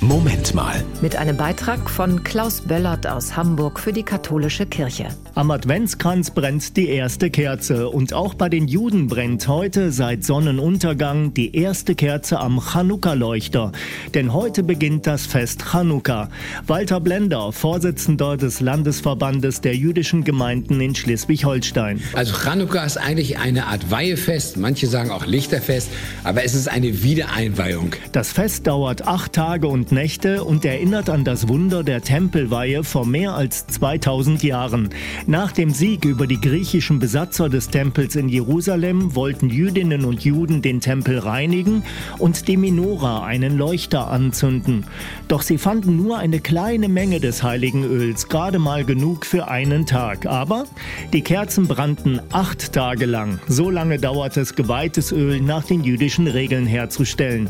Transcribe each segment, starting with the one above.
Moment mal. Mit einem Beitrag von Klaus Böllert aus Hamburg für die katholische Kirche. Am Adventskranz brennt die erste Kerze und auch bei den Juden brennt heute seit Sonnenuntergang die erste Kerze am Chanukka-Leuchter. Denn heute beginnt das Fest Chanukka. Walter Blender, Vorsitzender des Landesverbandes der jüdischen Gemeinden in Schleswig-Holstein. Also Chanukka ist eigentlich eine Art Weihefest, manche sagen auch Lichterfest, aber es ist eine Wiedereinweihung. Das Fest dauert acht Tage und Nächte und erinnert an das Wunder der Tempelweihe vor mehr als 2000 Jahren. Nach dem Sieg über die griechischen Besatzer des Tempels in Jerusalem wollten Jüdinnen und Juden den Tempel reinigen und die Minora einen Leuchter anzünden. Doch sie fanden nur eine kleine Menge des heiligen Öls, gerade mal genug für einen Tag. Aber die Kerzen brannten acht Tage lang. So lange dauert es, geweihtes Öl nach den jüdischen Regeln herzustellen.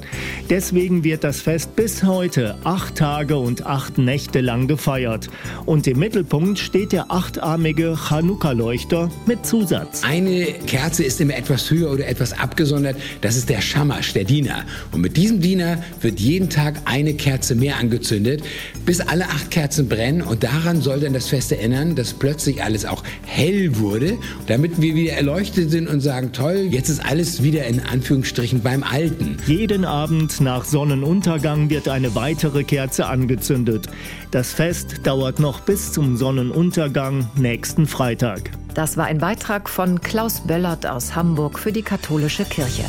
Deswegen wird das Fest bis heute heute acht Tage und acht Nächte lang gefeiert. Und im Mittelpunkt steht der achtarmige Chanukka-Leuchter mit Zusatz. Eine Kerze ist immer etwas höher oder etwas abgesondert. Das ist der Schamasch, der Diener. Und mit diesem Diener wird jeden Tag eine Kerze mehr angezündet, bis alle acht Kerzen brennen. Und daran soll dann das Fest erinnern, dass plötzlich alles auch hell wurde, damit wir wieder erleuchtet sind und sagen, toll, jetzt ist alles wieder in Anführungsstrichen beim Alten. Jeden Abend nach Sonnenuntergang wird eine weitere Kerze angezündet. Das Fest dauert noch bis zum Sonnenuntergang nächsten Freitag. Das war ein Beitrag von Klaus Böllert aus Hamburg für die katholische Kirche.